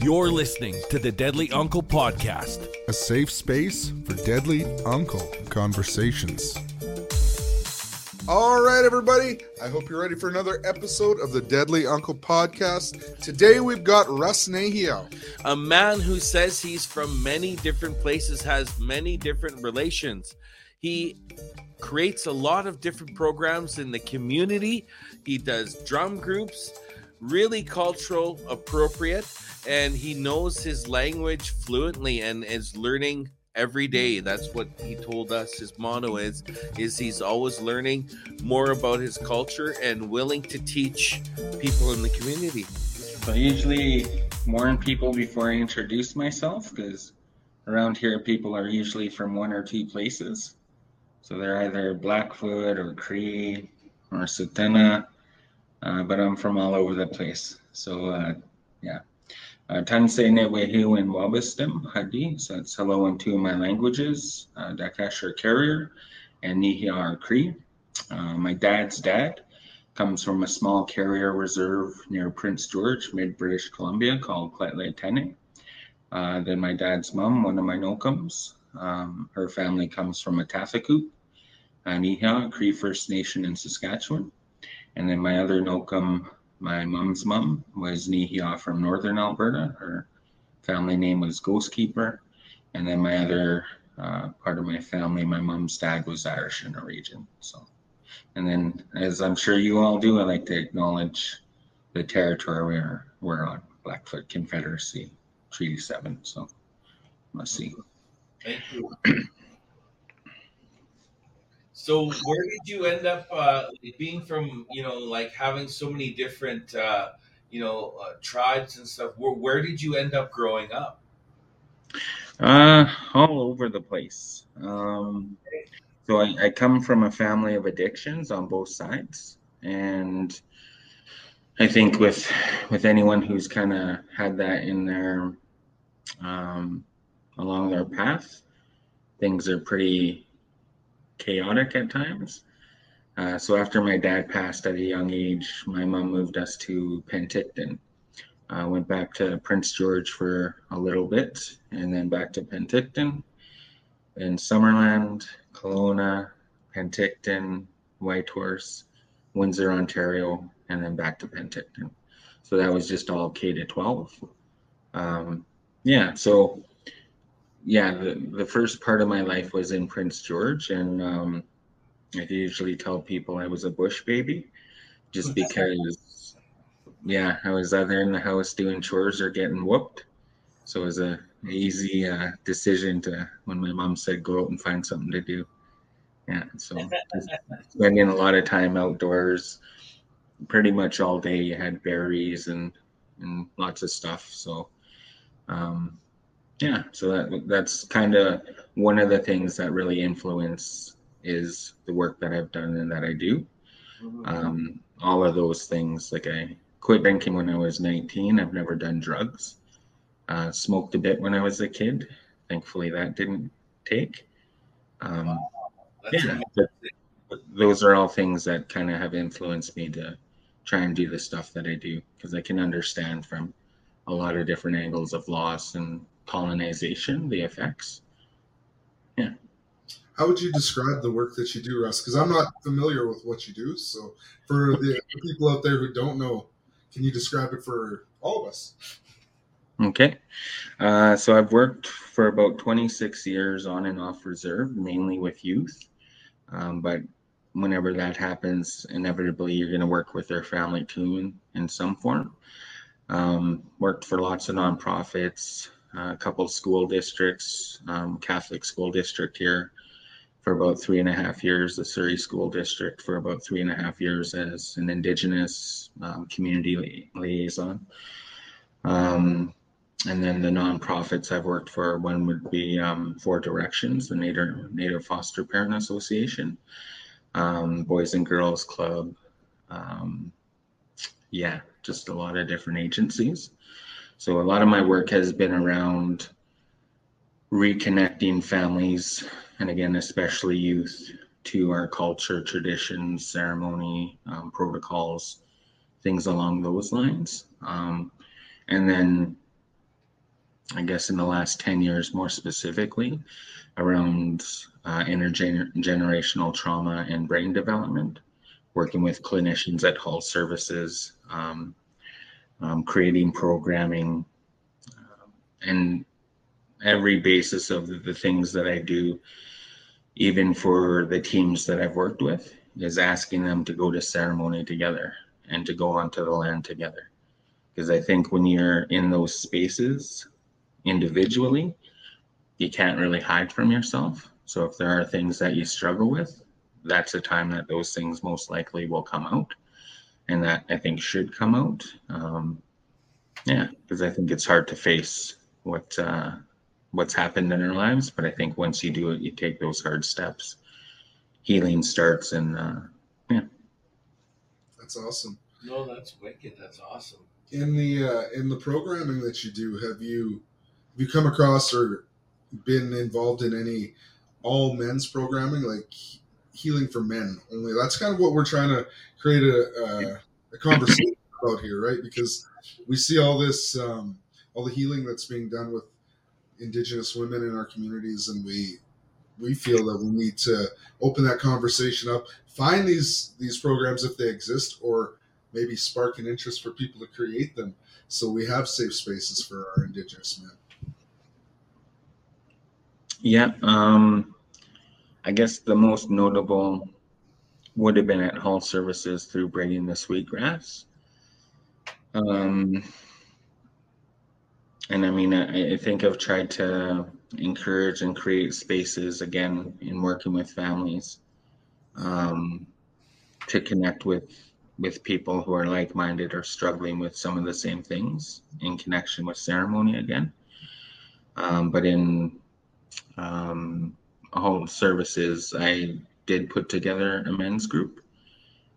You're listening to the Deadly Uncle Podcast. a safe space for deadly uncle conversations. All right, everybody. I hope you're ready for another episode of the Deadly Uncle Podcast. Today we've got Russ Nehiyaw. A man who says he's from many different places, has many different relations. He creates a lot of different programs in the community. He does drum groups, really cultural appropriate, and he knows his language fluently and is learning every day. That's what he told us his motto is is he's always learning more about his culture and willing to teach people in the community. So I usually warn people before I introduce myself because around here people are usually from one or two places. So they're either Blackfoot or Cree or Tsuut'ina, uh, but I'm from all over the place. So uh, yeah. Uh, Tansei Newehu and Wabastim Hadi, so that's hello in two of my languages, uh, Carrier and Nehiyaw Cree. Uh, my dad's dad comes from a small carrier reserve near Prince George, mid British Columbia, called Kletley Uh, then my dad's mom, one of my Nokums, um, her family comes from Ahtahkakoop, uh, Nehiyaw, Cree First Nation in Saskatchewan. And then my other Nokum, my mom's mom, was Nehiyaw from Northern Alberta. Her family name was Ghost Keeper. And then my other uh, part of my family, my mom's dad was Irish in the region. So. And then, as I'm sure you all do, I like to acknowledge the territory we're, we're on Blackfoot Confederacy, Treaty 7. So, let's see. Thank you. So where did you end up uh, being from? You know, like having so many different, uh, you know, uh, tribes and stuff. Where, where did you end up growing up? Uh, all over the place. Um, so I, I come from a family of addictions on both sides, and I think with with anyone who's kind of had that in their um, along their path, things are pretty chaotic at times. Uh, so after my dad passed at a young age, my mom moved us to Penticton. I went back to Prince George for a little bit, and then back to Penticton, then Summerland, Kelowna, Penticton, Whitehorse, Windsor, Ontario, and then back to Penticton. So that was just all K to 12. Um, yeah, so yeah, the, the first part of my life was in Prince George, and um, I usually tell people I was a bush baby, just because, yeah, I was either in the house doing chores or getting whooped. So it was a easy uh, decision to when my mom said go out and find something to do. Yeah, so spending a lot of time outdoors, pretty much all day. You had berries and and lots of stuff. So. Um, yeah so that that's kind of one of the things that really influence is the work that i've done and that i do. Um, all of those things like i quit drinking when i was 19 i've never done drugs. Uh, smoked a bit when i was a kid thankfully that didn't take. Um, That's yeah those are all things that kind of have influenced me to try and do the stuff that i do because i can understand from a lot of different angles of loss and colonization, the effects. Yeah. How would you describe the work that you do, Russ? Because I'm not familiar with what you do. So, for the people out there who don't know, can you describe it for all of us? Okay. Uh, so I've worked for about 26 years on and off reserve, mainly with youth. Um, but whenever that happens, inevitably you're going to work with their family too in, in some form. Um, worked for lots of nonprofits, uh, a couple school districts, um, Catholic school district here for about three and a half years, the Surrey School District for about three and a half years as an Indigenous um, community li- liaison. Um, and then the nonprofits I've worked for, one would be um, Four Directions, the Native, Native Foster Parent Association, um, Boys and Girls Club. Um, yeah, just a lot of different agencies. So a lot of my work has been around reconnecting families, and again, especially youth, to our culture, traditions, ceremony, um, protocols, things along those lines. Um, And then I guess in the last 10 years, more specifically, around uh, intergenerational trauma and brain development, working with clinicians at Hull Services, um, um, creating programming, uh, and every basis of the, the things that I do, even for the teams that I've worked with, is asking them to go to ceremony together and to go onto the land together. Because I think when you're in those spaces individually, you can't really hide from yourself. So if there are things that you struggle with, that's a time that those things most likely will come out. And that I think should come out. Um, yeah, because I think it's hard to face what uh, what's happened in our lives. But I think once you do it, you take those hard steps, healing starts, and uh, yeah. That's awesome. No, that's wicked. That's awesome. In the uh, in the programming that you do, have you have you come across or been involved in any all men's programming, like healing for men only? That's kind of what we're trying to create a, a conversation about here, right? Because we see all this, um, all the healing that's being done with Indigenous women in our communities, and we we feel that we need to open that conversation up, find these these programs if they exist, or maybe spark an interest for people to create them, so we have safe spaces for our Indigenous men. Yeah, um, I guess the most notable would have been at Hull Services through bringing the Sweetgrass. Um, and I mean, I, I, think I've tried to encourage and create spaces again in working with families um, to connect with with people who are like-minded or struggling with some of the same things in connection with ceremony again. Um, but in um, Hull Services, I did put together a men's group,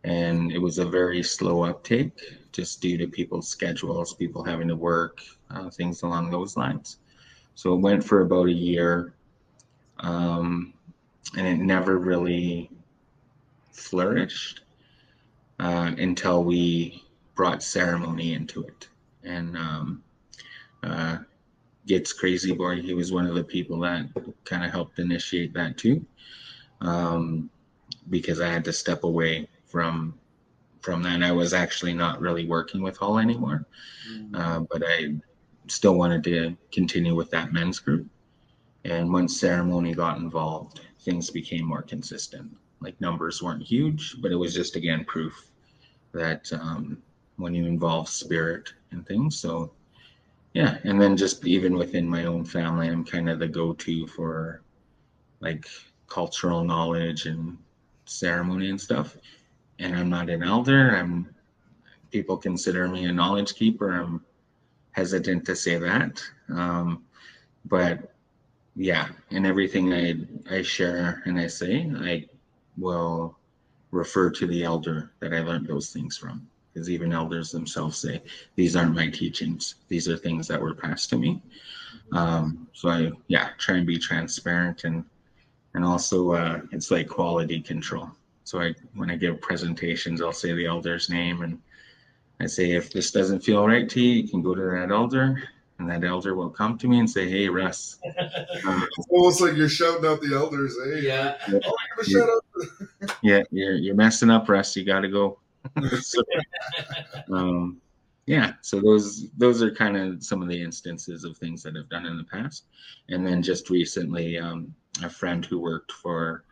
and it was a very slow uptake just due to people's schedules, people having to work, uh, things along those lines. So it went for about a year, um, and it never really flourished uh, until we brought ceremony into it. And um, uh, Gets Crazy Boy, he was one of the people that kind of helped initiate that too, um, because I had to step away from from that. I was actually not really working with Hull anymore, mm-hmm. uh, but I still wanted to continue with that men's group. And once ceremony got involved, things became more consistent. Like numbers weren't huge, but it was just again proof that um, when you involve spirit and things. So yeah, and then just even within my own family, I'm kind of the go-to for like cultural knowledge and ceremony and stuff and I'm not an elder. I'm people consider me a knowledge keeper. I'm hesitant to say that, um, but yeah, in everything I I share and I say, I will refer to the elder that I learned those things from. Because even elders themselves say, these aren't my teachings. These are things that were passed to me. Um, so I, yeah, try and be transparent and and also uh, it's like quality control. So I, when I give presentations, I'll say the elder's name and I say, if this doesn't feel right to you, you can go to that elder and that elder will come to me and say, Hey, Russ. Um, it's almost like you're shouting out the elders. Hey, yeah. Oh, shut up. yeah. You're, you're messing up, Russ. You got to go. So, um, yeah. So those, those are kind of some of the instances of things that I've done in the past. And then just recently, um, a friend who worked for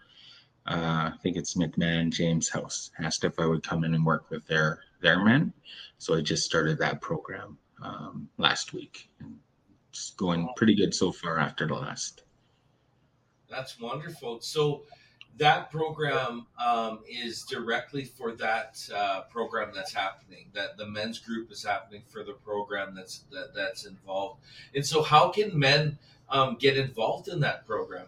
uh, I think it's McMahon James House asked if I would come in and work with their their men. So I just started that program um, last week, and it's going pretty good so far after the last. That's wonderful. So that program um, is directly for that uh, program that's happening. That the men's group is happening for the program that's that, that's involved. And so, how can men um, get involved in that program?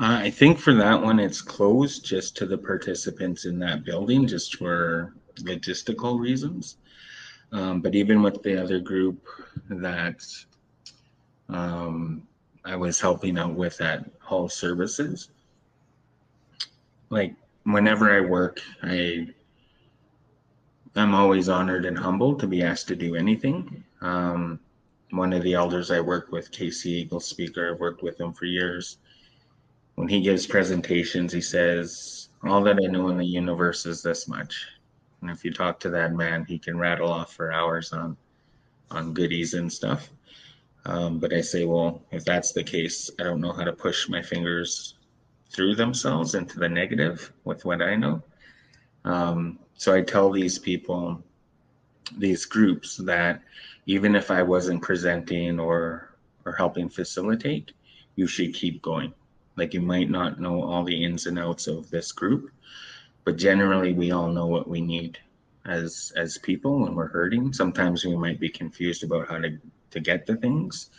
Uh, I think for that one, it's closed just to the participants in that building, just for logistical reasons. Um, but even with the other group that um, I was helping out with at Hull Services, like whenever I work, I I'm always honored and humbled to be asked to do anything. Um, one of the elders I work with, Casey Eagle speaker, I've worked with him for years. When he gives presentations, he says, All that I know in the universe is this much. And if you talk to that man, he can rattle off for hours on on goodies and stuff. Um, but I say, well, if that's the case, I don't know how to push my fingers through themselves into the negative with what I know. Um, so I tell these people, these groups, that even if I wasn't presenting or or helping facilitate, you should keep going. Like you might not know all the ins and outs of this group, but generally we all know what we need as as people when we're hurting. Sometimes we might be confused about how to to get the things,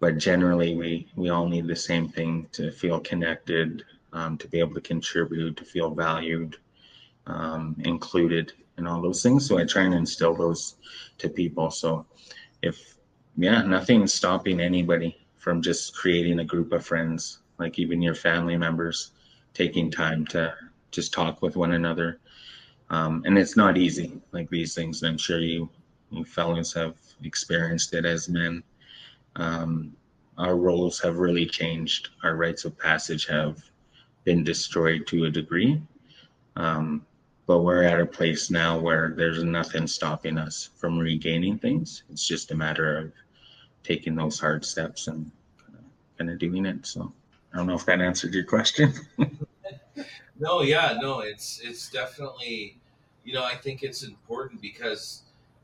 but generally we we all need the same thing to feel connected, um, to be able to contribute, to feel valued, um, included, and all those things. So I try and instill those to people. So if yeah, nothing's stopping anybody from just creating a group of friends, like even your family members, taking time to just talk with one another. Um, and it's not easy, like these things. And I'm sure you, you fellows have experienced it as men. Um, our roles have really changed. Our rites of passage have been destroyed to a degree. Um, but we're at a place now where there's nothing stopping us from regaining things. It's just a matter of taking those hard steps and kind of doing it. So I don't know if that answered your question. no, yeah, no, it's it's definitely, you know, I think it's important because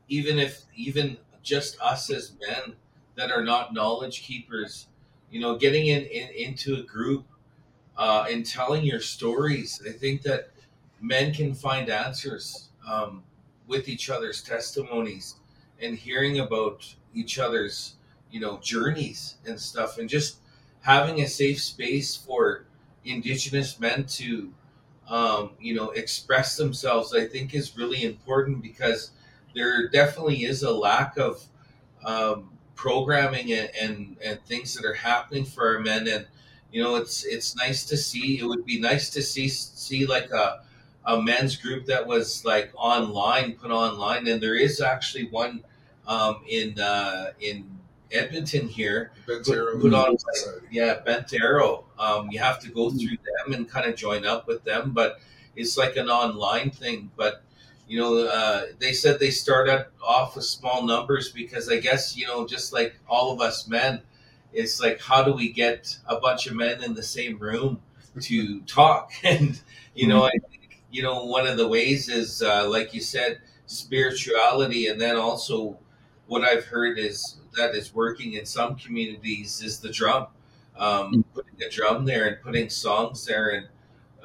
even if even just us as men that are not knowledge keepers, you know, getting in, in into a group uh, and telling your stories, I think that men can find answers um, with each other's testimonies and hearing about each other's you know journeys and stuff and just having a safe space for indigenous men to um, you know express themselves i think is really important because there definitely is a lack of um, programming and, and, and things that are happening for our men and you know it's it's nice to see it would be nice to see see like a a men's group that was like online, put online, and there is actually one um, in uh, in Edmonton here. Put, put on, like, yeah, Bent Arrow. Um, you have to go hmm. through them and kind of join up with them, but it's like an online thing. But you know, uh, they said they started off with small numbers because I guess you know, just like all of us men, it's like how do we get a bunch of men in the same room to talk? And you know. I you know, one of the ways is, uh, like you said, spirituality. And then also, what I've heard is that is working in some communities is the drum. Um, mm. putting a drum there and putting songs there and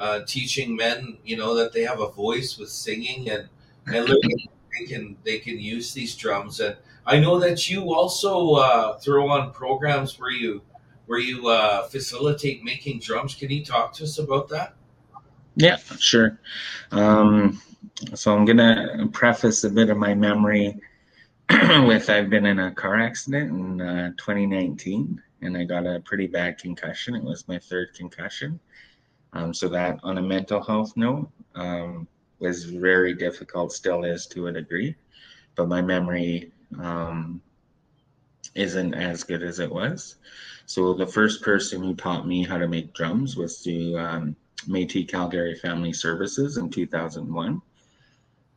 uh, teaching men, you know, that they have a voice with singing and, and they can they can use these drums. And I know that you also uh, throw on programs where you where you uh, facilitate making drums. Can you talk to us about that? Yeah, sure. Um, so I'm gonna preface a bit of my memory with I've been in a car accident in uh, 2019, and I got a pretty bad concussion. It was my third concussion. Um, so that, on a mental health note, um, was very difficult. Still is to a degree, but my memory um, isn't as good as it was. So the first person who taught me how to make drums was to um, Métis Calgary Family Services in 2001.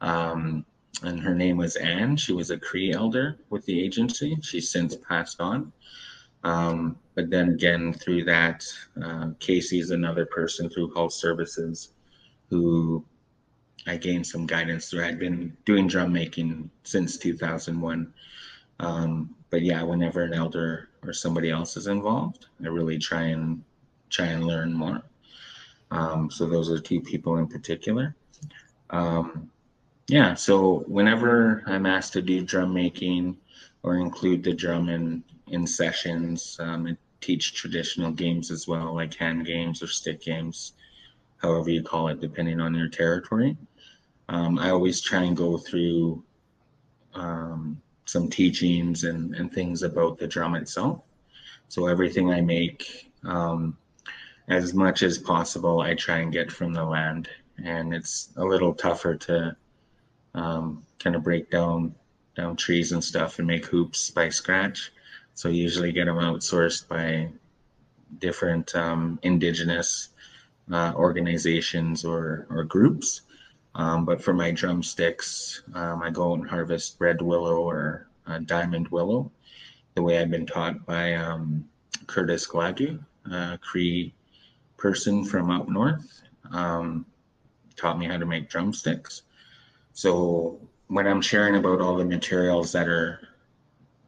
Um, and her name was Anne. She was a Cree elder with the agency. She's since passed on. But then again, through that, uh, Casey is another person through Hull Services who I gained some guidance through. I'd been doing drum making since 2001. Um, but yeah, whenever an elder or somebody else is involved, I really try and try and learn more. Um, so those are two people in particular. Um, yeah, so whenever I'm asked to do drum making or include the drum in, in sessions um, and teach traditional games as well, like hand games or stick games, however you call it, depending on your territory. Um, I always try and go through um, some teachings and, and things about the drum itself. So everything I make, um, as much as possible, I try and get from the land. And it's a little tougher to um, kind of break down down trees and stuff and make hoops by scratch. So usually get them outsourced by different um, indigenous uh, organizations or or groups. Um, but for my drumsticks, um, I go out and harvest red willow or uh, diamond willow, the way I've been taught by um, Curtis Gladue, a Cree person from up north, um, taught me how to make drumsticks. So when I'm sharing about all the materials that are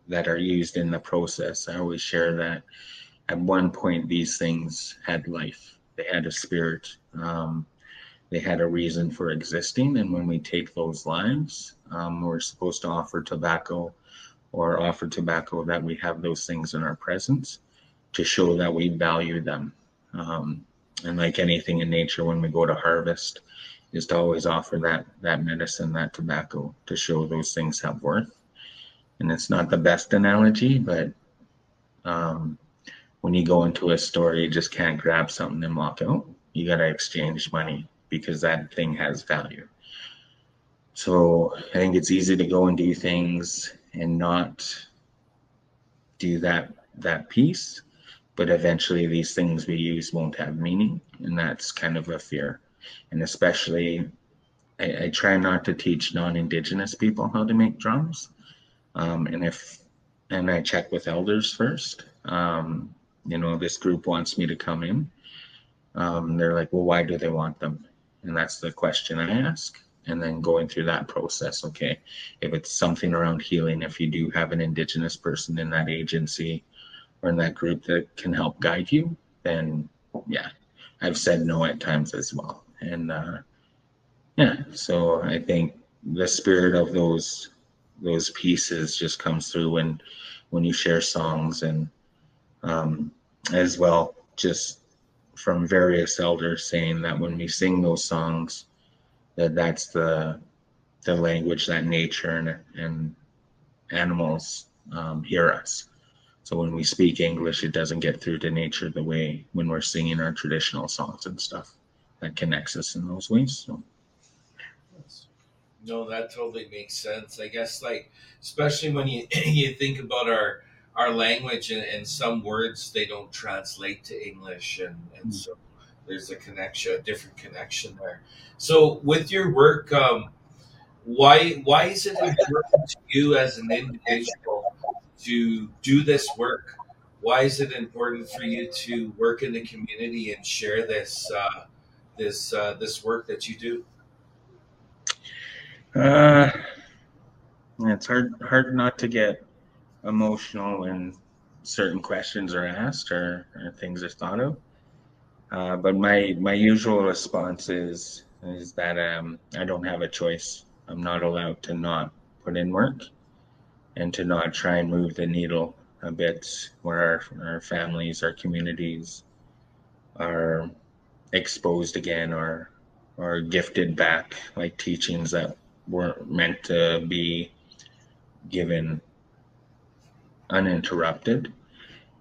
that are used in the process, I always share that at one point these things had life. They had a spirit. Um, they had a reason for existing, and when we take those lives, um, we're supposed to offer tobacco or offer tobacco that we have those things in our presence to show that we value them. Um, and like anything in nature, when we go to harvest, is to always offer that that medicine, that tobacco, to show those things have worth. And it's not the best analogy, but um, when you go into a store, you just can't grab something and walk out. You got to exchange money because that thing has value. So I think it's easy to go and do things and not do that that piece, but eventually these things we use won't have meaning, and that's kind of a fear. And especially, I, I try not to teach non-indigenous people how to make drums, um, and if and I check with elders first. Um, you know, this group wants me to come in. Um, they're like, well, why do they want them? And that's the question I ask. And then going through that process, okay, if it's something around healing, if you do have an Indigenous person in that agency or in that group that can help guide you, then yeah, I've said no at times as well. And uh, yeah, so I think the spirit of those those pieces just comes through when when you share songs and um, as well just from various elders saying that when we sing those songs, that that's the the language that nature and, and animals um, hear us. So when we speak English, it doesn't get through to nature the way when we're singing our traditional songs and stuff. That connects us in those ways. So. No, that totally makes sense. I guess, like, especially when you you think about our our language and, and some words they don't translate to English, and and mm. so there's a connection, a different connection there. So with your work, um, why why is it important to you as an individual to do this work? Why is it important for you to work in the community and share this uh, this uh, this work that you do? Uh, it's hard hard not to get emotional when certain questions are asked or, or things are thought of. Uh, but my my usual response is is that um, I don't have a choice. I'm not allowed to not put in work and to not try and move the needle a bit where our, our families, our communities are exposed again or or gifted back like teachings that weren't meant to be given uninterrupted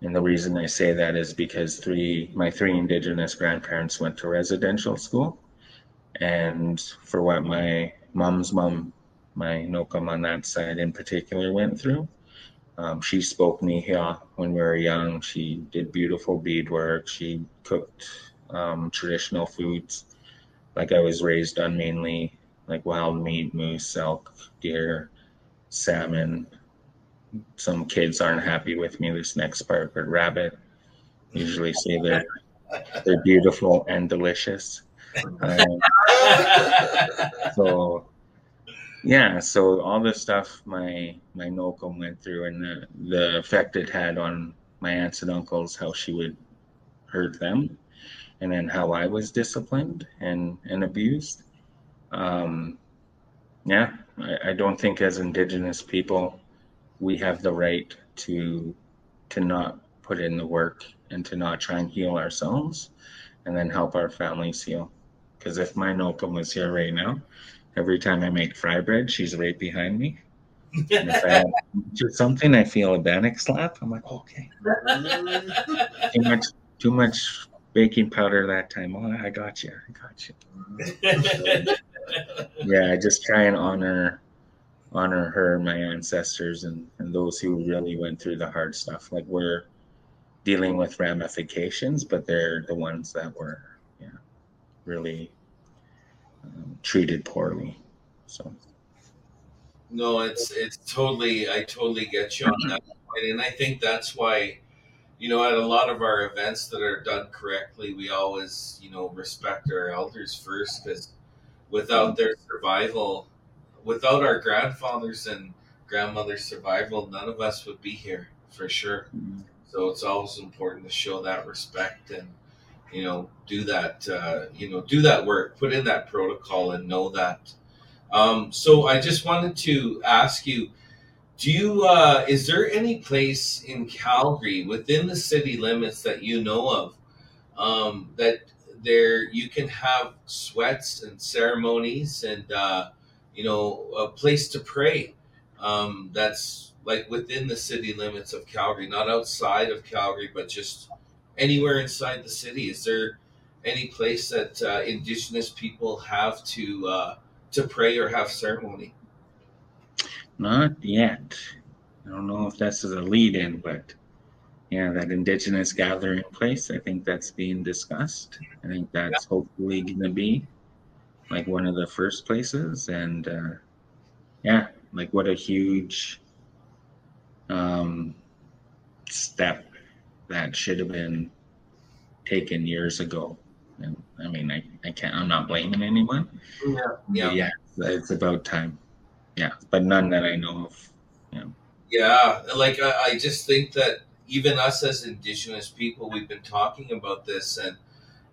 and the reason I say that is because three my three indigenous grandparents went to residential school. And for what my mom's mom, my Nokam on that side in particular went through, um, she spoke Nehiyaw when we were young. She did beautiful beadwork. She cooked um, traditional foods. Like I was raised on mainly like wild meat, moose, elk, deer, salmon, some kids aren't happy with me this next part, but rabbit usually say they're they're beautiful and delicious. Um, so yeah, so all the stuff my my Noko went through and the the effect it had on my aunts and uncles, how she would hurt them, and then how I was disciplined and and abused. Um, yeah, I, I don't think as Indigenous people we have the right to to not put in the work and to not try and heal ourselves and then help our families heal. Because if my Nokam was here right now, every time I make fry bread, she's right behind me. And if I do something, I feel a bannock slap. I'm like, okay. too much, too much baking powder that time. Oh, I got you. I got you. yeah, I just try and honor honor her, my ancestors, and and those who really went through the hard stuff. Like we're dealing with ramifications, but they're the ones that were yeah really um, treated poorly. So. No, it's it's totally I totally get you on that point, and I think that's why, you know, at a lot of our events that are done correctly, we always you know respect our elders first because without their survival, without our grandfathers and grandmothers' survival, none of us would be here for sure. Mm-hmm. So it's always important to show that respect and you know do that uh, you know do that work, put in that protocol, and know that um, so I just wanted to ask you, do you uh, is there any place in Calgary within the city limits that you know of um, that there you can have sweats and ceremonies and uh, you know a place to pray um, that's like within the city limits of Calgary, not outside of Calgary, but just anywhere inside the city. Is there any place that uh, Indigenous people have to uh, to pray or have ceremony? Not yet. I don't know if that's a lead in, but yeah, that indigenous gathering place, I think that's being discussed. I think that's yeah. hopefully going to be like one of the first places. And uh, yeah, like what a huge um, step that should have been taken years ago. And I mean, I, I can't, I'm not blaming anyone. Yeah. Yeah. yeah. It's about time. Yeah. But none that I know of. Yeah. Yeah. Like, I, I just think that even us as Indigenous people, we've been talking about this and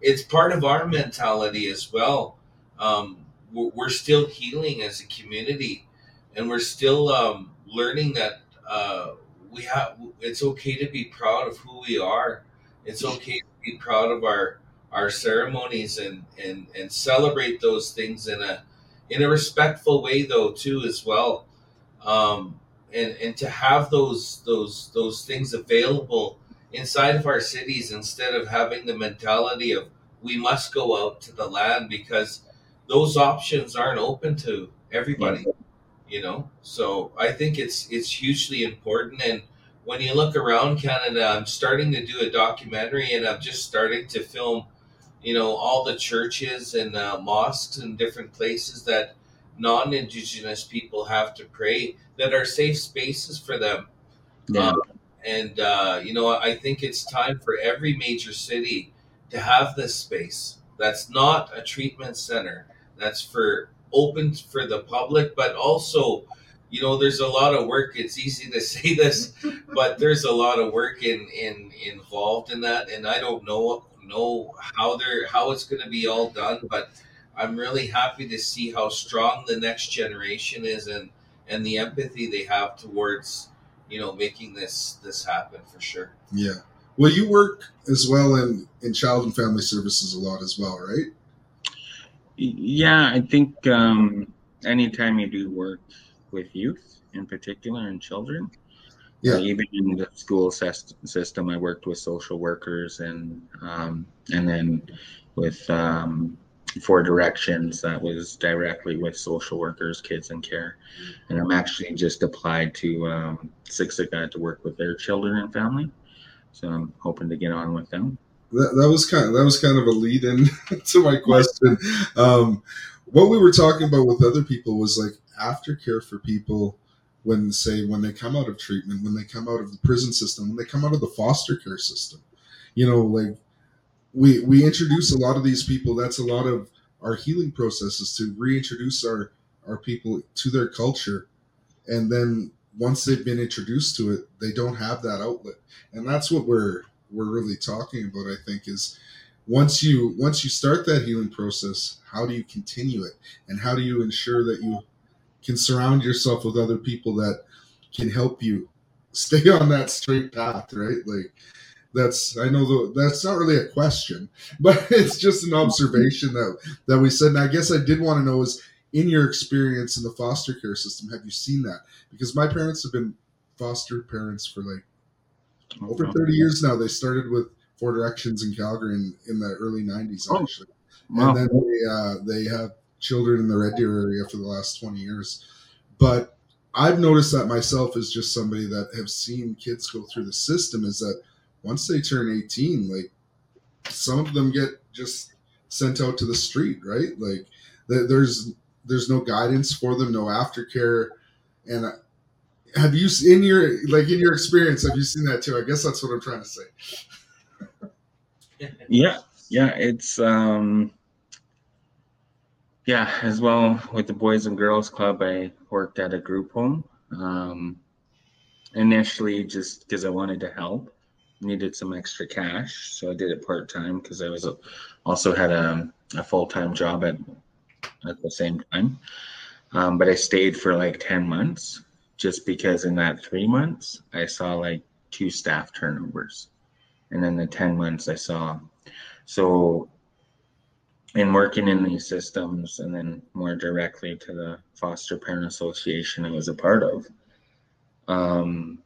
it's part of our mentality as well. Um, we're, we're still healing as a community and we're still um, learning that uh, we have, it's okay to be proud of who we are. It's okay to be proud of our our ceremonies and and and celebrate those things in a in a respectful way though too as well um and and to have those those those things available inside of our cities instead of having the mentality of we must go out to the land because those options aren't open to everybody you know? So i think it's it's hugely important. And when you look around canada i'm starting to do a documentary and i'm just starting to film you know all the churches and uh, mosques and different places that non-indigenous people have to pray that are safe spaces for them. Yeah. Um, and uh, you know i think it's time for every major city to have this space. That's not a treatment center. That's for open for the public but also you know there's a lot of work. It's easy to say this but there's a lot of work in in involved in that and i don't know know how they're how it's going to be all done, but I'm really happy to see how strong the next generation is and and the empathy they have towards you know making this this happen for sure. Yeah. Well, you work as well in in child and family services a lot as well, right? Yeah, I think um, anytime you do work with youth in particular and children, yeah. Uh, even in the school system, I worked with social workers and um, and then with um, Four Directions that was directly with social workers, kids in care, and I'm actually just applied to um, Siksika to work with their children and family. So I'm hoping to get on with them. That, that was kind of, that was kind of a lead in to my question. Um, what we were talking about with other people was like aftercare for people when say when they come out of treatment, when they come out of the prison system, when they come out of the foster care system. You know, like we we introduce a lot of these people. That's a lot of our healing processes to reintroduce our our people to their culture, and then once they've been introduced to it, they don't have that outlet, and that's what we're we're really talking about. I think is once you once you start that healing process, how do you continue it, and how do you ensure that you can surround yourself with other people that can help you stay on that straight path, right? Like that's I know the, that's not really a question, but it's just an observation that that we said. And I guess I did want to know is in your experience in the foster care system, have you seen that? Because my parents have been foster parents for like over 30 years now. They started with Four Directions in Calgary in, in the early 90s, actually. Oh, wow. And then they, uh, they have children in the Red Deer area for the last 20 years. But I've noticed that myself as just somebody that have seen kids go through the system is that once they turn 18, like some of them get just sent out to the street, right? Like there's there's no guidance for them, no aftercare. And have you in your like in your experience have you seen that too? I guess that's what I'm trying to say. yeah, yeah, it's um yeah, as well with the Boys and Girls Club, I worked at a group home. Um, initially, just because I wanted to help, needed some extra cash, so I did it part time because I was also had a, a full time job at at the same time. Um, but I stayed for like ten months, just because in that three months I saw like two staff turnovers, and then the ten months I saw. So in working in these systems and then more directly to the foster parent association I was a part of, um,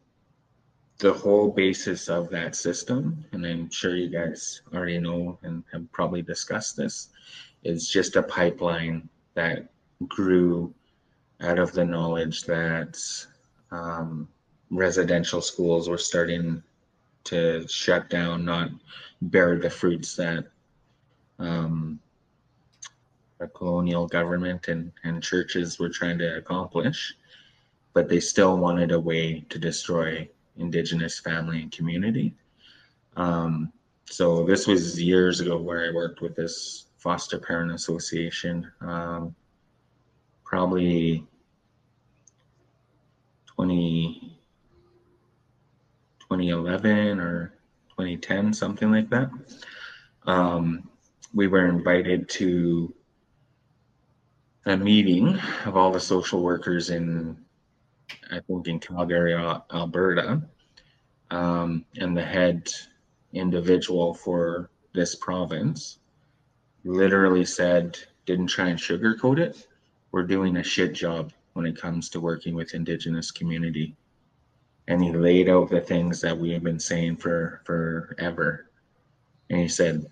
the whole basis of that system, and I'm sure you guys already know and have probably discussed this, is just a pipeline that grew out of the knowledge that um, residential schools were starting to shut down, not bear the fruits that um, a colonial government and, and churches were trying to accomplish, but they still wanted a way to destroy indigenous family and community. Um, so this was years ago where I worked with this foster parent association, um, probably 20, 2011 or 2010, something like that. Um, we were invited to a meeting of all the social workers in, I think, in Calgary, Alberta, um, and the head individual for this province literally said, didn't try and sugarcoat it. We're doing a shit job when it comes to working with Indigenous community. And he laid out the things that we have been saying for forever. And he said,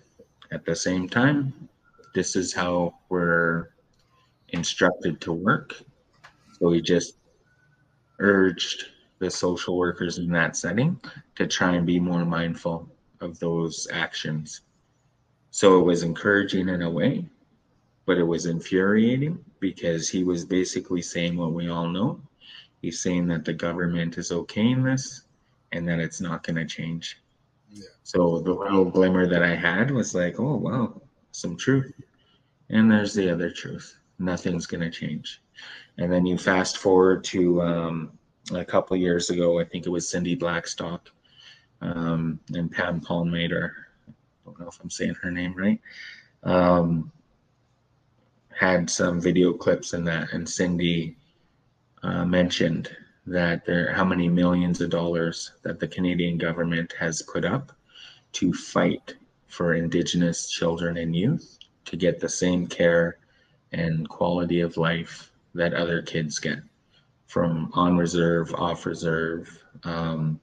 at the same time, this is how we're instructed to work. So we just urged the social workers in that setting to try and be more mindful of those actions. So it was encouraging in a way, but it was infuriating because he was basically saying what we all know. He's saying that the government is okaying this and that it's not going to change. Yeah. So the little glimmer that I had was like, oh, wow, some truth. And there's the other truth nothing's going to change. And then you fast forward to um, a couple years ago, I think it was Cindy Blackstock um, and Pam Palmater. I don't know if I'm saying her name right. Um, had some video clips in that, and Cindy uh, mentioned that there how many millions of dollars that the Canadian government has put up to fight for Indigenous children and youth to get the same care and quality of life that other kids get from on reserve, off reserve, um,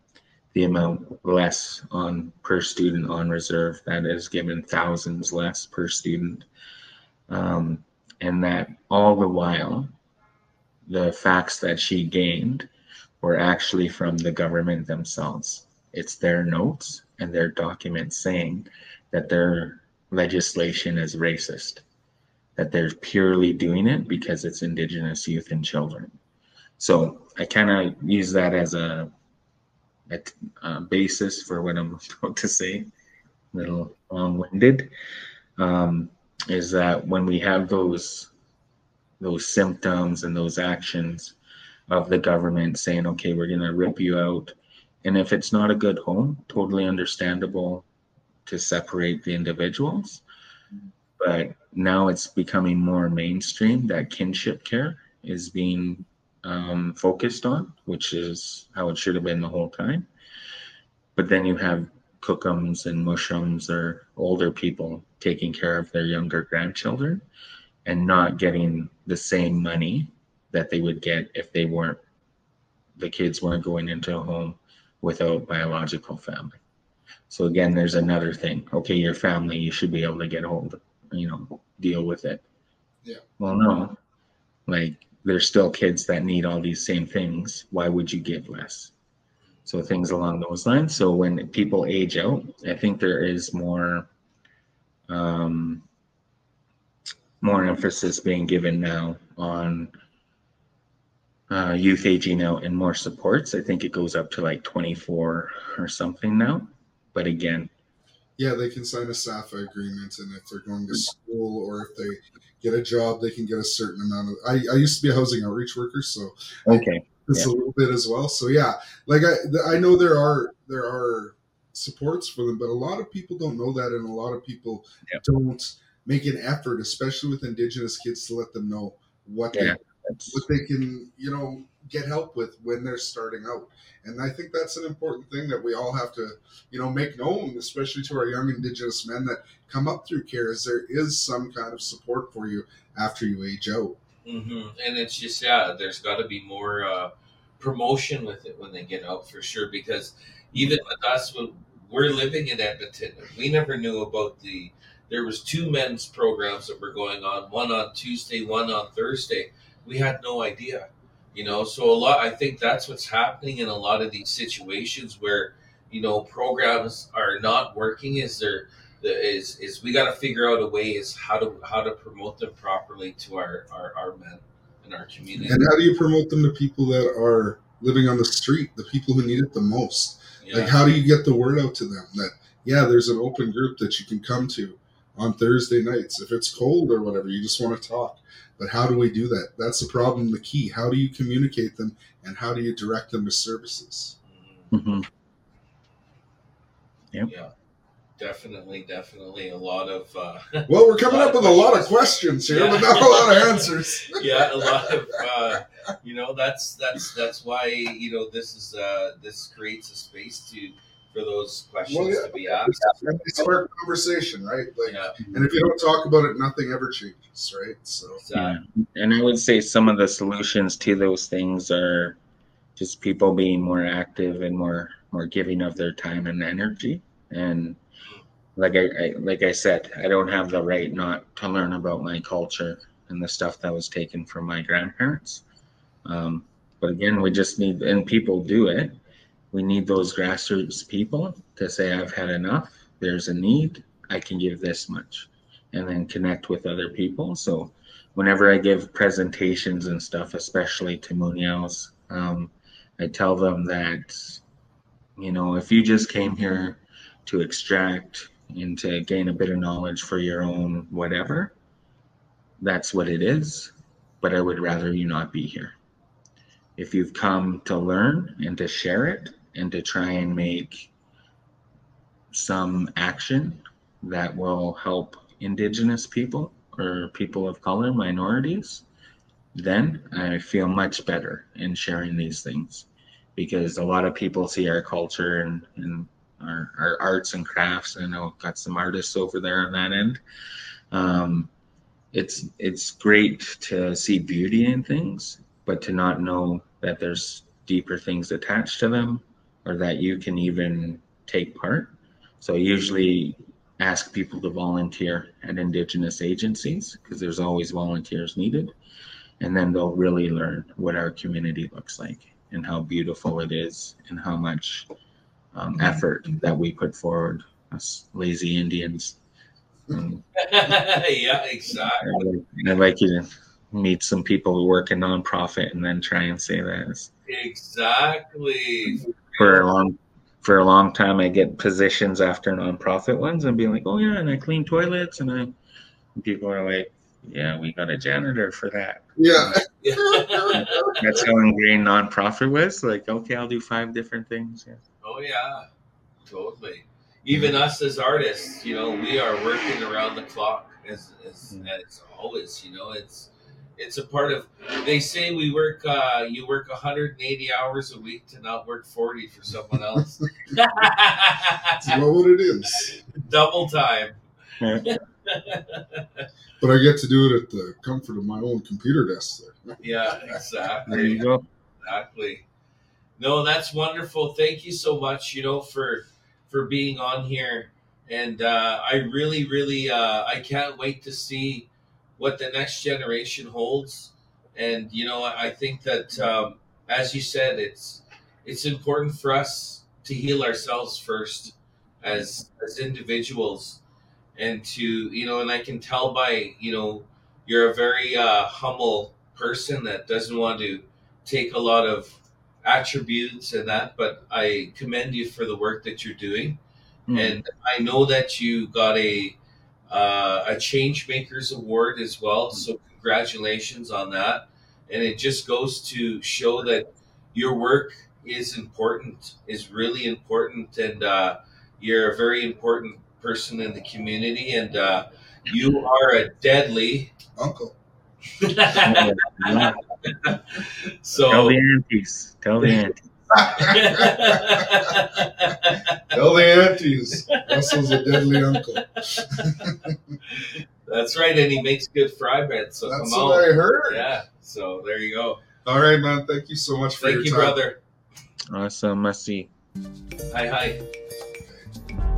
the amount less on per student on reserve that is given thousands less per student. Um, and that all the while, the facts that she gained were actually from the government themselves. It's their notes and their documents saying that their legislation is racist that they're purely doing it because it's indigenous youth and children. So I kind of use that as a, a, a, basis for what I'm about to say, a little long-winded, um, is that when we have those those symptoms and those actions of the government saying, okay, we're going to rip you out. And if it's not a good home, totally understandable to separate the individuals. But now it's becoming more mainstream that kinship care is being um, focused on, which is how it should have been the whole time. But then you have cookums and mushums or older people taking care of their younger grandchildren and not getting the same money that they would get if they weren't the kids weren't going into a home without biological family. So again, there's another thing. Okay, your family, you should be able to get hold you know, deal with it. Yeah. Well, no. Like there's still kids that need all these same things. Why would you give less? So things along those lines. So when people age out, I think there is more um, more emphasis being given now on uh, youth aging out and more supports. I think it goes up to like 24 or something now. But again, yeah, they can sign a SAFA agreement, and if they're going to school or if they get a job, they can get a certain amount of. I, I used to be a housing outreach worker, so okay, it's yeah. a little bit as well. So yeah, like I I know there are there are supports for them, but a lot of people don't know that, and a lot of people yeah. don't make an effort, especially with Indigenous kids, to let them know what yeah. they what they can you know get help with when they're starting out. And I think that's an important thing that we all have to, you know, make known, especially to our young Indigenous men that come up through care, is there is some kind of support for you after you age out. Mm-hmm. And it's just yeah, there's got to be more uh, promotion with it when they get out for sure. Because even with us, we're living in Edmonton, we never knew about the. There was two men's programs that were going on, one on Tuesday, one on Thursday. We had no idea you know? So a lot i think that's what's happening in a lot of these situations where you know programs are not working is there is is we got to figure out a way is how to how to promote them properly to our, our our men in our community. And how do you promote them to people that are living on the street the people who need it the most? Yeah. like how do you get the word out to them that yeah there's an open group that you can come to on thursday nights if it's cold or whatever you just want to talk but how do we do that? That's the problem, the key. How do you communicate them and how do you direct them to services? Mm-hmm. Yep. Yeah. Definitely, definitely a lot of. Uh, well, we're coming up with a lot of questions here, yeah. but not a lot of answers. yeah, a lot of. Uh, you know, that's that's that's why you know this is uh, this creates a space to for those questions well, yeah. to be asked. And they spark conversation, right? Like, yeah. and if you don't talk about it, nothing ever changes, right? So, yeah. And I would say some of the solutions to those things are just people being more active and more more giving of their time and energy. And like I, I like I said, I don't have the right not to learn about my culture and the stuff that was taken from my grandparents. Um, but again, we just need, and people do it we need those grassroots people to say, I've had enough. There's a need. I can give this much. And then connect with other people. So whenever I give presentations and stuff, especially to Muniels, um, I tell them that, you know, if you just came here to extract and to gain a bit of knowledge for your own whatever, that's what it is. But I would rather you not be here. If you've come to learn and to share it, and to try and make some action that will help indigenous people or people of color, minorities, then I feel much better in sharing these things because a lot of people see our culture and, and our, our arts and crafts. I know got some artists over there on that end. Um, it's it's great to see beauty in things, but to not know that there's deeper things attached to them or that you can even take part. So I usually ask people to volunteer at Indigenous agencies because there's always volunteers needed. And then they'll really learn what our community looks like and how beautiful it is and how much um, effort that we put forward, us lazy Indians. Um, yeah, exactly. I'd like, I'd like you to meet some people who work in nonprofit and then try and say that. Exactly for a long for a long time I get positions after nonprofit ones and be like, oh yeah, and I clean toilets and I and people are like, yeah, we got a janitor for that. Yeah. That's how ingrained nonprofit was. Like, okay, I'll do five different things. Yeah. Oh yeah, totally. Even us as artists, you know, we are working around the clock as as, mm. as always. You know, it's it's a part of they say we work uh you work 180 hours a week to not work 40 for someone else. That's not what it is. Double time. But i get to do it at the comfort of my own computer desk there. Yeah exactly. There you go. Exactly. No that's wonderful. Thank you so much you know for for being on here. And uh i really really uh i can't wait to see what the next generation holds. And you know, I think that um, as you said, it's it's important for us to heal ourselves first as as individuals and to you know and i can tell by you know you're a very uh, humble person that doesn't want to take a lot of attributes and that but i commend you for the work that you're doing mm. and i know that you got a uh, a change makers award as well so congratulations on that and it just goes to show that your work is important, is really important, and uh, you're a very important person in the community, and uh, you are a deadly uncle. so tell the aunties. Tell the aunties. tell the aunties. Russell's a deadly uncle. That's right, and he makes good fry bread. So That's come what on. I heard. Yeah. So there you go. All right, man. Thank you so much for Thank your you, time. brother. Awesome. Must see. Hi, hi.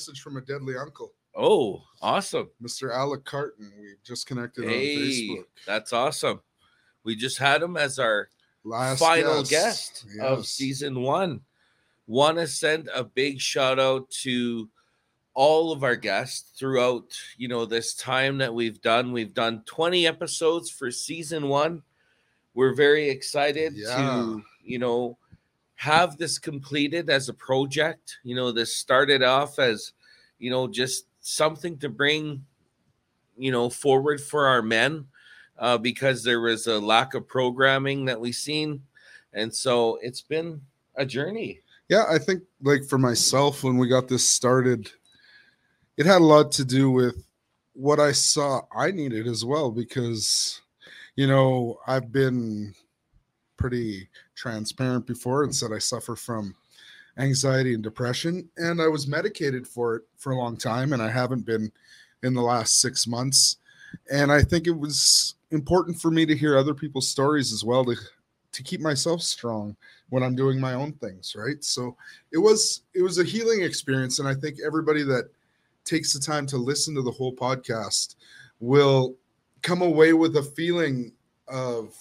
Message from a deadly uncle. Oh, awesome. Mr. Alec Carton. We just connected hey, on Facebook. That's awesome. We just had him as our Last final guest, guest yes. of season one. Want to send a big shout out to all of our guests throughout, you know, this time that we've done. We've done 20 episodes for season one. We're very excited Yeah. to, you know, have this completed as a project. You know, this started off as, you know, just something to bring, you know, forward for our men uh, because there was a lack of programming that we seen. And so it's been a journey. Yeah, I think like for myself when we got this started, it had a lot to do with what I saw I needed as well because you know, I've been pretty transparent before and said I suffer from anxiety and depression and I was medicated for it for a long time and I haven't been in the last 6 months and I think it was important for me to hear other people's stories as well to to keep myself strong when I'm doing my own things, right? So it was it was a healing experience and I think everybody that takes the time to listen to the whole podcast will come away with a feeling of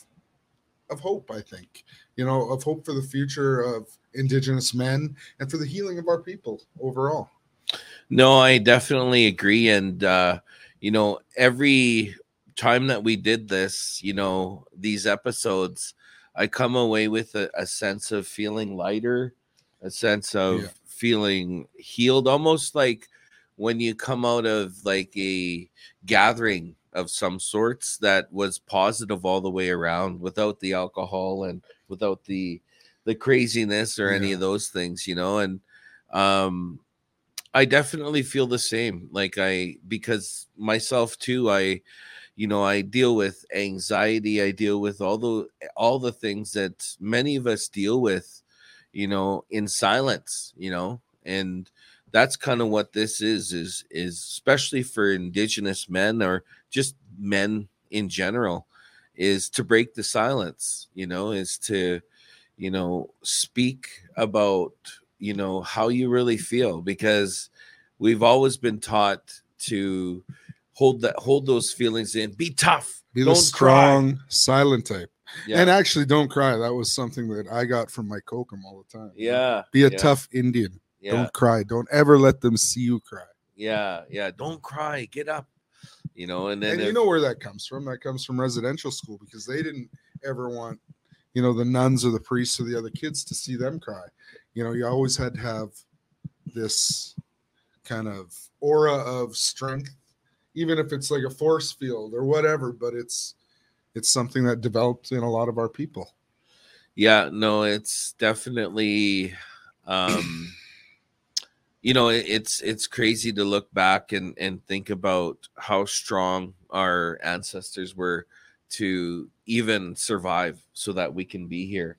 of hope, I think. You know, of hope for the future of indigenous men and for the healing of our people overall. No, I definitely agree. And, uh, you know, every time that we did this, you know, these episodes, I come away with a, a sense of feeling lighter, a sense of Yeah. feeling healed, almost like when you come out of like a gathering of some sorts that was positive all the way around without the alcohol and without the the craziness or any of those things, you know, and um I definitely feel the same. Like I because myself too, I you know, I deal with anxiety, I deal with all the all the things that many of us deal with, you know, in silence, you know, and that's kind of what this is is is especially for indigenous men or just men in general is to break the silence, you know, is to you know, speak about, you know, how you really feel because we've always been taught to hold that hold those feelings in, be tough, Be the don't strong, cry. silent type. Yeah. And actually don't cry. That was something that I got from my kokum all the time. yeah. Be a yeah, tough Indian. Yeah. Don't cry. Don't ever let them see you cry. Yeah. Yeah. Don't cry. Get up. You know, and then and you know where that comes from that comes from residential school because they didn't ever want you know the nuns or the priests or the other kids to see them cry you know you always had to have this kind of aura of strength even if it's like a force field or whatever but it's it's something that developed in a lot of our people yeah no it's definitely um you know it's it's crazy to look back and and think about how strong our ancestors were to even survive so that we can be here.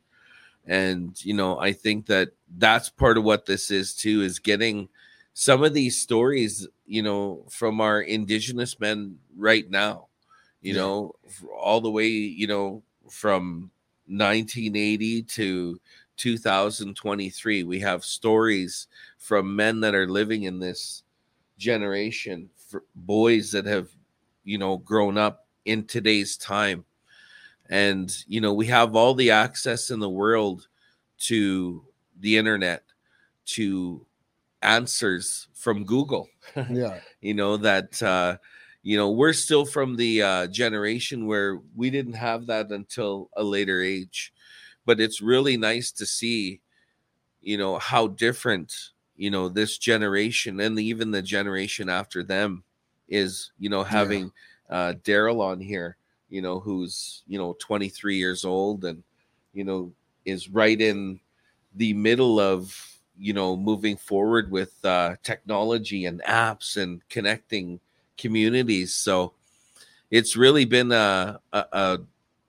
And you know i think that that's part of what this is too is getting some of these stories you know from our indigenous men right now you know all the way you know from 1980 to 2023 we have stories from men that are living in this generation for boys that have you know grown up in today's time. And you know we have all the access in the world to the internet to answers from google. Yeah. You know that uh you know we're still from the uh generation where we didn't have that until a later age but it's really nice to see you know how different you know this generation and even the generation after them is you know having yeah. uh daryl on here you know who's you know 23 years old and you know is right in the middle of you know moving forward with uh technology and apps and connecting communities so it's really been a, a, a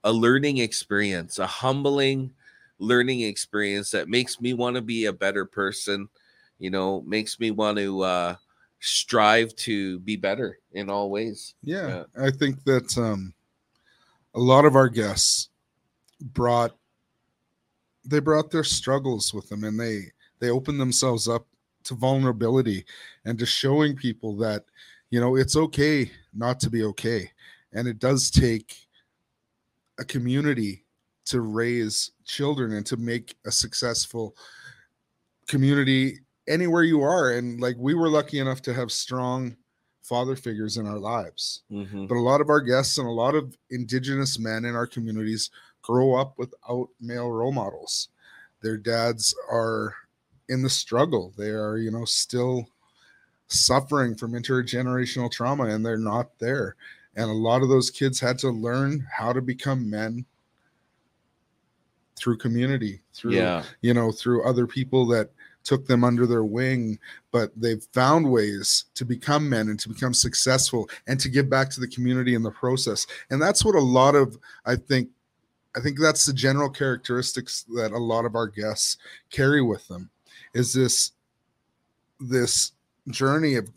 learning experience, a humbling learning experience that makes me want to be a better person, you know, makes me want to uh, strive to be better in all ways. Yeah, yeah. I think that um, a lot of our guests brought they brought their struggles with them and they they opened themselves up to vulnerability and to showing people that you know it's okay not to be okay and it does take a community to raise children and to make a successful community anywhere you are. And like we were lucky enough to have strong father figures in our lives. Mm-hmm. but a lot of our guests and a lot of indigenous men in our communities grow up without male role models. Their dads are in the struggle. They are you know still suffering from intergenerational trauma and they're not there and a lot of those kids had to learn how to become men through community through yeah. you know through other people that took them under their wing but they've found ways to become men and to become successful and to give back to the community in the process and that's what a lot of i think i think that's the general characteristics that a lot of our guests carry with them is this this journey of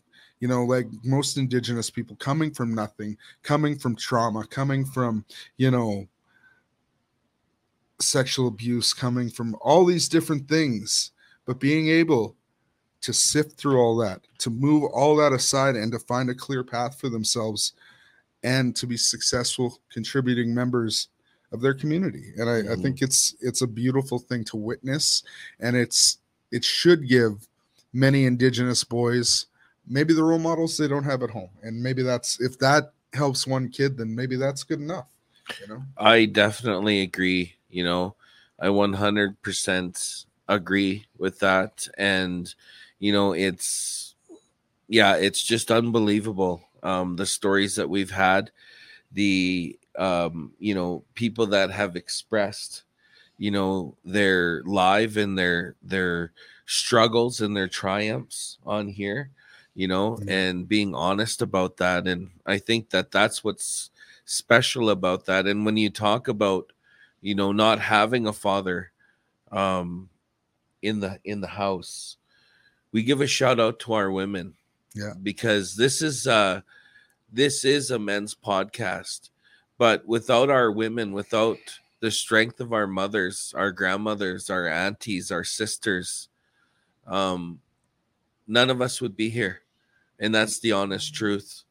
you know like most indigenous people coming from nothing coming from trauma coming from you know sexual abuse coming from all these different things. But being able to sift through all that to move all that aside and to find a clear path for themselves and to be successful contributing members of their community. And I, mm-hmm. I think it's it's a beautiful thing to witness. And it's it should give many indigenous boys maybe the role models they don't have at home. And maybe that's if that helps one kid then maybe that's good enough you know? I definitely agree you know? I 100% agree with that. And you know it's yeah it's just unbelievable um the stories that we've had the um you know people that have expressed you know their live and their their struggles and their triumphs on here you know, and being honest about that. And I think that that's what's special about that. And when you talk about, you know, not having a father um, in the in the house, we give a shout out to our women. Yeah, because this is uh this is a men's podcast, but without our women, without the strength of our mothers, our grandmothers, our aunties, our sisters, um, none of us would be here and that's the honest truth.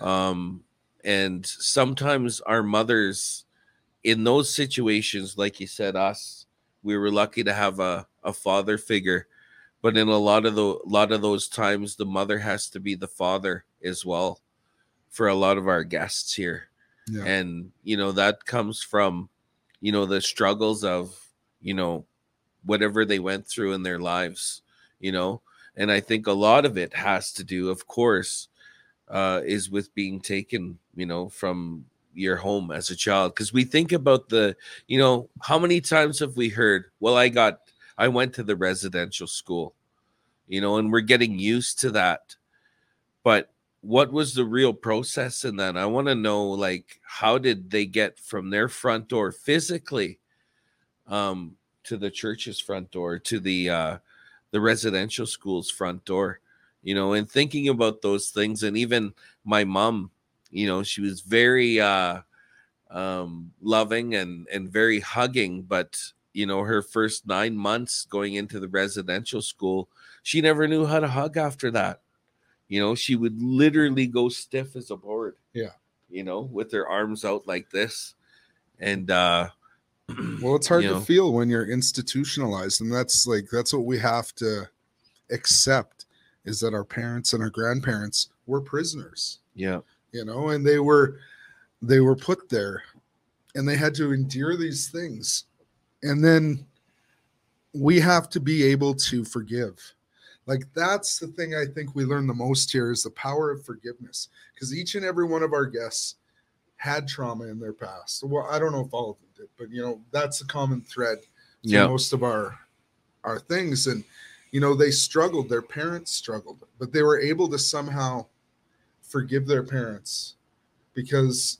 Um, and sometimes our mothers, in those situations, like you said, us, we were lucky to have a, a father figure, but in a lot of the lot of those times, the mother has to be the father as well for a lot of our guests here, yeah. and you know that comes from you know the struggles of you know whatever they went through in their lives, you know and I think a lot of it has to do, of course, uh, is with being taken, you know, from your home as a child. Because we think about the, you know, how many times have we heard, well, I got, I went to the residential school, you know, and we're getting used to that. But what was the real process in that? I want to know, like, how did they get from their front door physically um, to the church's front door, to the uh, the residential school's front door? You know, and thinking about those things, and even my mom, you know, she was very uh, um, loving and and very hugging, but you know, her first nine months going into the residential school, she never knew how to hug after that. You know, she would literally go stiff as a board. Yeah. You know, with her arms out like this. And uh well, it's hard to know. feel when you're institutionalized, and that's like that's what we have to accept is that our parents and our grandparents were prisoners, yeah. you know, and they were they were put there, and they had to endure these things, and then we have to be able to forgive. Like that's the thing I think we learn the most here is the power of forgiveness, because each and every one of our guests had trauma in their past. Well, I don't know if all of them did, but you know, that's a common thread to Yeah. most of our our things. And you know, they struggled, their parents struggled, but they were able to somehow forgive their parents because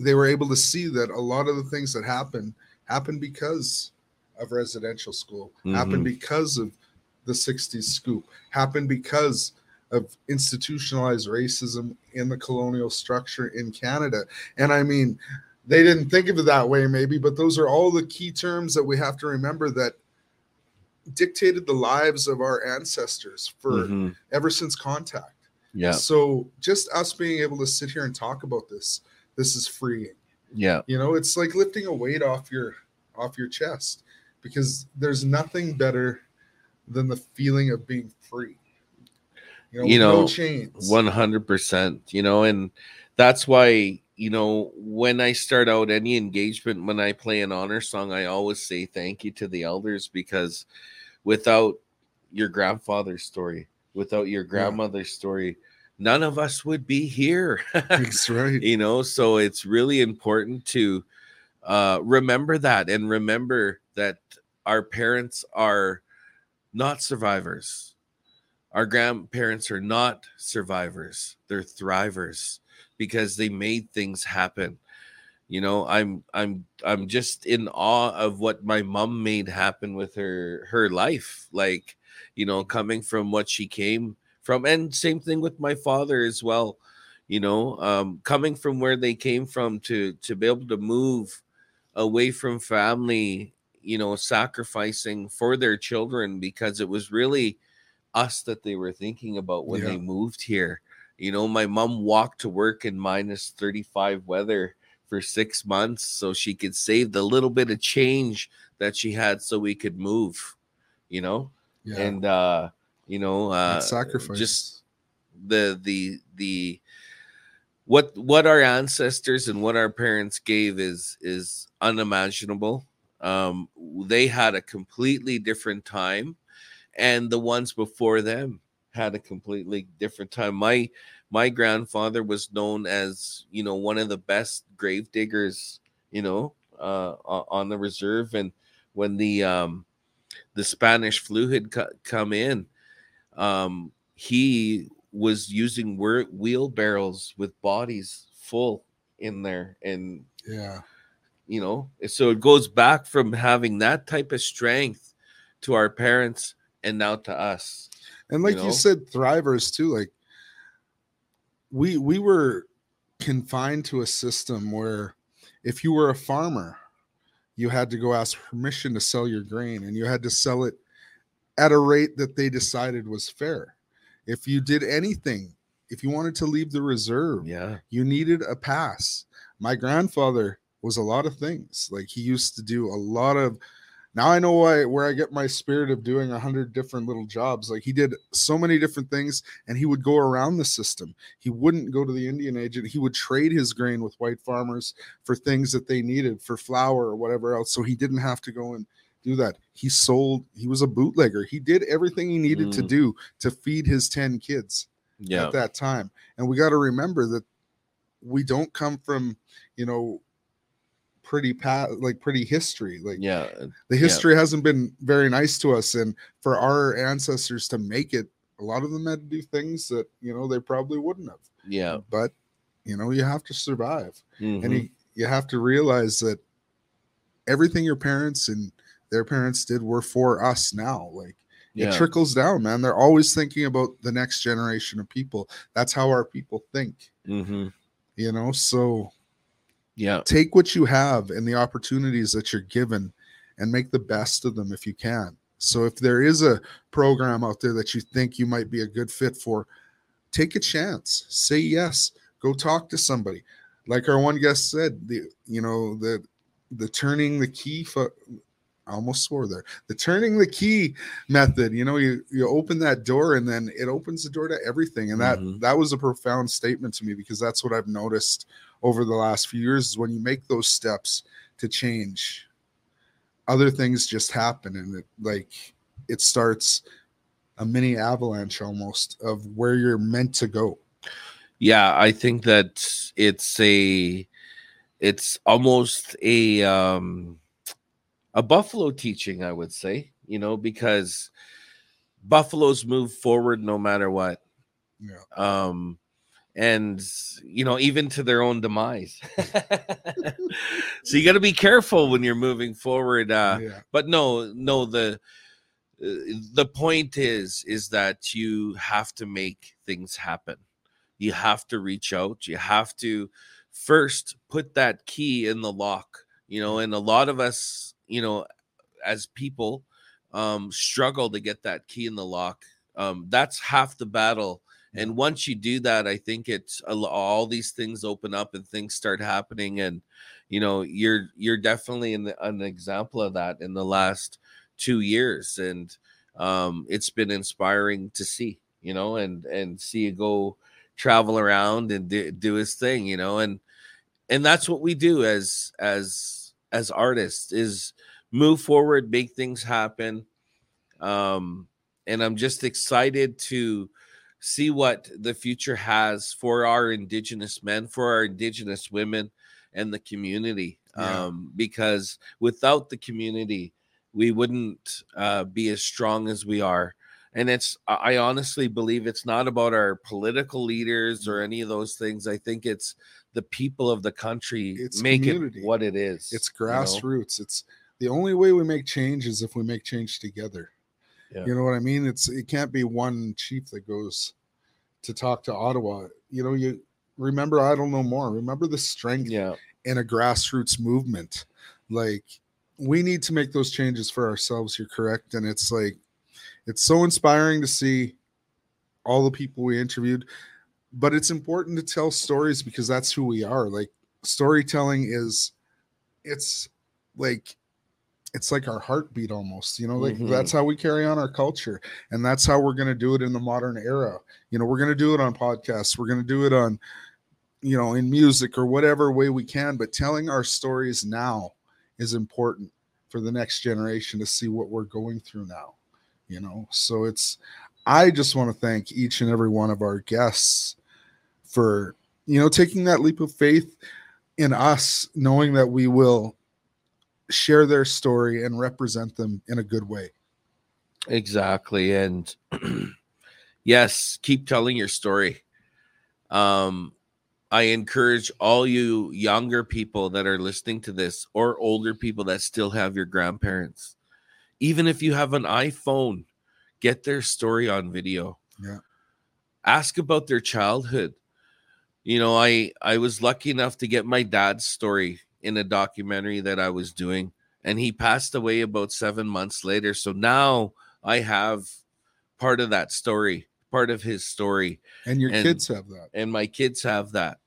they were able to see that a lot of the things that happened happened because of residential school, happened mm-hmm. because of the 60s scoop, happened because of institutionalized racism in the colonial structure in Canada. And I mean, they didn't think of it that way, maybe, but those are all the key terms that we have to remember that dictated the lives of our ancestors for Mhm. ever since contact. Yeah. So just us being able to sit here and talk about this, this is freeing. Yeah. You know, it's like lifting a weight off your off your chest because there's nothing better than the feeling of being free. You know, You know, no. One hundred percent. You know, and that's why you know when I start out any engagement, when I play an honor song, I always say thank you to the elders because without your grandfather's story, without your grandmother's story, none of us would be here. That's right. you know, so it's really important to uh, remember that and remember that our parents are not survivors our grandparents are not survivors they're thrivers because they made things happen. You know i'm i'm i'm just in awe of what my mom made happen with her her life. Like you know coming from what she came from and same thing with my father as well. You know um coming from where they came from to to be able to move away from family you know sacrificing for their children because it was really us that they were thinking about when they moved here. You know, my mom walked to work in minus 35 weather for six months so she could save the little bit of change that she had so we could move, you know? Yeah. And, uh, you know, uh, sacrifice. just the, the, the, what what our ancestors and what our parents gave is is unimaginable um they had a completely different time and the ones before them had a completely different time my my grandfather was known as you know one of the best grave diggers you know uh on the reserve and when the um the spanish flu had co- come in um he was using wor- wheelbarrows with bodies full in there and yeah. you know so it goes back from having that type of strength to our parents and now to us And like you you, said, thrivers too. Like we we were confined to a system where if you were a farmer, you had to go ask permission to sell your grain and you had to sell it at a rate that they decided was fair. If you did anything, if you wanted to leave the reserve, yeah you needed a pass. My grandfather was a lot of things. Like he used to do a lot of now I know why where I get my spirit of doing a hundred different little jobs. Like he did so many different things and he would go around the system. He wouldn't go to the Indian agent. He would trade his grain with white farmers for things that they needed for flour or whatever else. So he didn't have to go and do that. He sold, he was a bootlegger. He did everything he needed to Mm. do to feed his 10 kids yeah at that time. And we got to remember that we don't come from, you know, pretty pat like pretty history like yeah the history yeah. hasn't been very nice to us and for our ancestors to make it a lot of them had to do things that you know they probably wouldn't have yeah but you know you have to survive mm-hmm. and you, you have to realize that everything your parents and their parents did were for us now like yeah. it trickles down man they're always thinking about the next generation of people that's how our people think mm-hmm. you know so yeah take what you have and the opportunities that you're given and make the best of them if you can so if there is a program out there that you think you might be a good fit for take a chance say yes go talk to somebody like our one guest said the you know the the turning the key for I almost swore there. The turning the key method, you know, you you open that door and then it opens the door to everything. And that mm-hmm. that was a profound statement to me because that's what I've noticed over the last few years is when you make those steps to change, other things just happen and it like it starts a mini avalanche almost of where you're meant to go. Yeah, I think that it's a it's almost a um a buffalo teaching, I would say, you know, because buffaloes move forward no matter what. Yeah. Um, and you know, even to their own demise. so you got to be careful when you're moving forward. Uh, yeah. But no, no, the uh, the point is is that you have to make things happen. You have to reach out. You have to first put that key in the lock. You know, and a lot of us you know, as people um, struggle to get that key in the lock. Um, that's half the battle. And once you do that, I think it's all these things open up and things start happening. And you know, you're you're definitely an, an example of that in the last two years, and um, it's been inspiring to see. You know, and and see you go travel around and do, do his thing. You know, and and that's what we do as as as artists is move forward, make things happen. Um, and I'm just excited to see what the future has for our indigenous men, for our indigenous women, and the community. Yeah. Um, because without the community, we wouldn't uh, be as strong as we are. And it's, I honestly believe it's not about our political leaders or any of those things. I think it's the people of the country it's make community. it what it is. It's grassroots. You know? It's the only way we make change is if we make change together. Yeah. You know what I mean? It's it can't be one chief that goes to talk to Ottawa. You know, you remember I don't know More. Remember the strength yeah. in a grassroots movement. Like we need to make those changes for ourselves. You're correct. And it's like it's so inspiring to see all the people we interviewed but it's important to tell stories because that's who we are like storytelling is it's like it's like our heartbeat almost you know like mm-hmm. that's how we carry on our culture and that's how we're going to do it in the modern era you know we're going to do it on podcasts we're going to do it on you know in music or whatever way we can but telling our stories now is important for the next generation to see what we're going through now you know so it's i just want to thank each and every one of our guests for you know taking that leap of faith in us knowing that we will share their story and represent them in a good way. Exactly and yes keep telling your story. Um i encourage all you younger people that are listening to this or older people that still have your grandparents even if you have an iphone get their story on video. Yeah. Ask about their childhood. You know i i was lucky enough to get my dad's story in a documentary that i was doing and he passed away about seven months later. So now i have part of that story part of his story. And your and, kids have that. and my kids have that.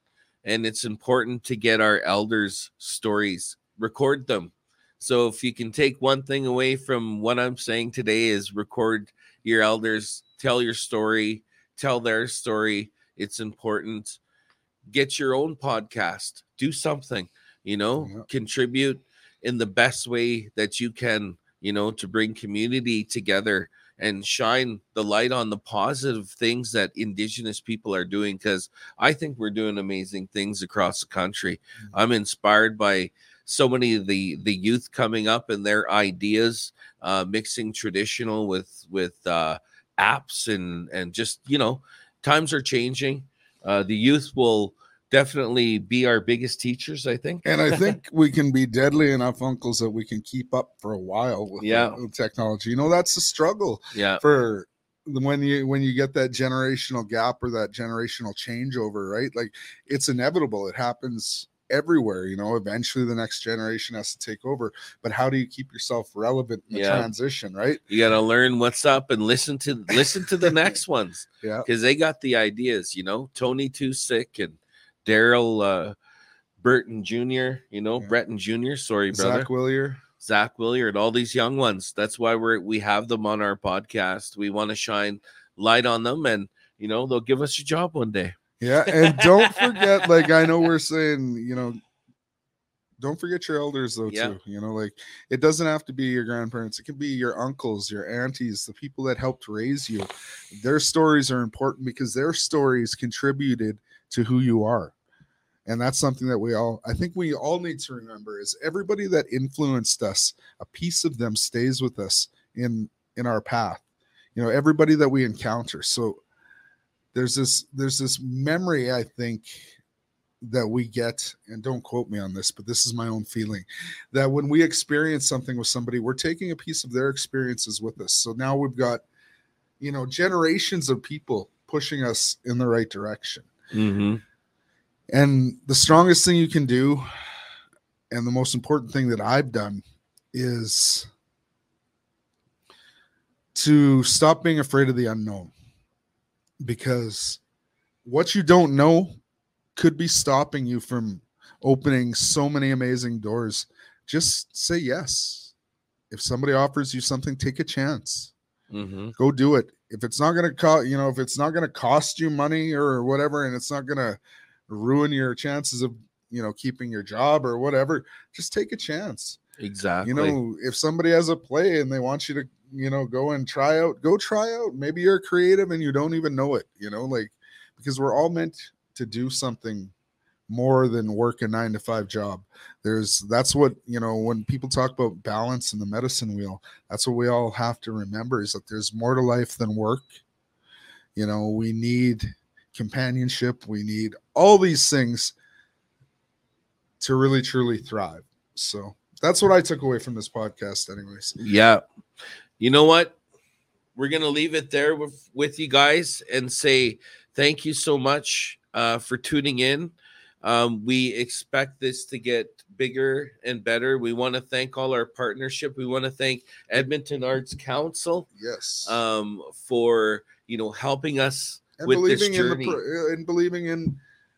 And it's important to get our elders stories record them. So if you can take one thing away from what i'm saying today is record your elders tell your story tell their story. It's important. Get your own podcast, do something, you know, yeah. contribute in the best way that you can, you know, to bring community together and shine the light on the positive things that indigenous people are doing because I think we're doing amazing things across the country. Mm-hmm. I'm inspired by so many of the the youth coming up and their ideas, uh, mixing traditional with with uh, apps and and just you know times are changing. Uh, the youth will definitely be our biggest teachers, I think. And I think we can be deadly enough uncles that we can keep up for a while with, Yeah. with technology. You know, that's the struggle Yeah, for when you when you get that generational gap or that generational changeover, right? Like it's inevitable. It happens everywhere, you know. Eventually the next generation has to take over. But how do you keep yourself relevant in the Yeah. transition, right? you got to learn what's up and listen to listen to the next ones Yeah. because they got the ideas. You know, Tony Too Sick and Daryl uh, Burton Jr. You know, Yeah. Breton Jr. Sorry, brother. Zach Willier. Zach Williard, all these young ones. That's why we're we have them on our podcast. We want to shine light on them, and you know they'll give us a job one day. Yeah, and don't forget, like I know we're saying, you know, don't forget your elders though Yeah. too. You know, like it doesn't have to be your grandparents; it can be your uncles, your aunties, the people that helped raise you. Their stories are important because their stories contributed to who you are, and that's something that we all, I think, we all need to remember: is everybody that influenced us, a piece of them stays with us in in our path. You know, everybody that we encounter. So there's this there's this memory i think that we get and don't quote me on this but this is my own feeling that when we experience something with somebody we're taking a piece of their experiences with us so now we've got you know generations of people pushing us in the right direction Mm-hmm. And the strongest thing you can do and the most important thing that i've done is to stop being afraid of the unknown. Because what you don't know could be stopping you from opening so many amazing doors. Just say yes. If somebody offers you something take a chance. Mm-hmm. go do it. If it's not going to cost you know if it's not going to cost you money or whatever and it's not going to ruin your chances of you know keeping your job or whatever just take a chance. Exactly. you know if somebody has a play and they want you to you know go and try out go try out. Maybe you're creative and you don't even know it you know like because we're all meant to do something more than work a nine to five job. There's that's what you know when people talk about balance in the medicine wheel that's what we all have to remember is that there's more to life than work. You know we need companionship we need all these things to really truly thrive so that's what i took away from this podcast anyways Yeah. You know what? We're gonna leave it there with, with you guys and say thank you so much uh, for tuning in. Um, we expect this to get bigger and better. We want to thank all our partnership. We want to thank Edmonton Arts Council yes um, for you know helping us and with this believing in the pro- uh, and believing in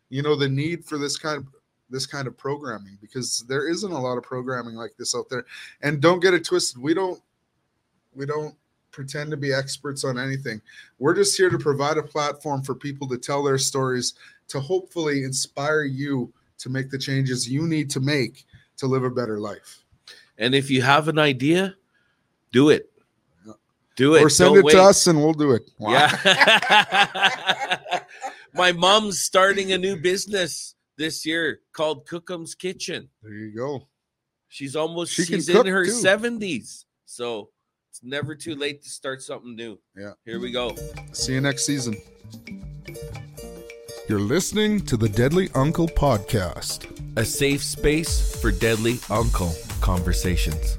you know the need for this kind of this kind of programming because there isn't a lot of programming like this out there. And don't get it twisted we don't we don't pretend to be experts on anything. We're just here to provide a platform for people to tell their stories to hopefully inspire you to make the changes you need to make to live a better life. And if you have an idea, do it. Do it. or send Don't it wait. to us and we'll do it Yeah. My mom's starting a new business this year called Kokum's Kitchen. there you go She's almost She she's in her. 70s. So it's never too late to start something new. Yeah. Here we go. see you next season you're listening to the deadly uncle podcast A safe space for deadly uncle conversations.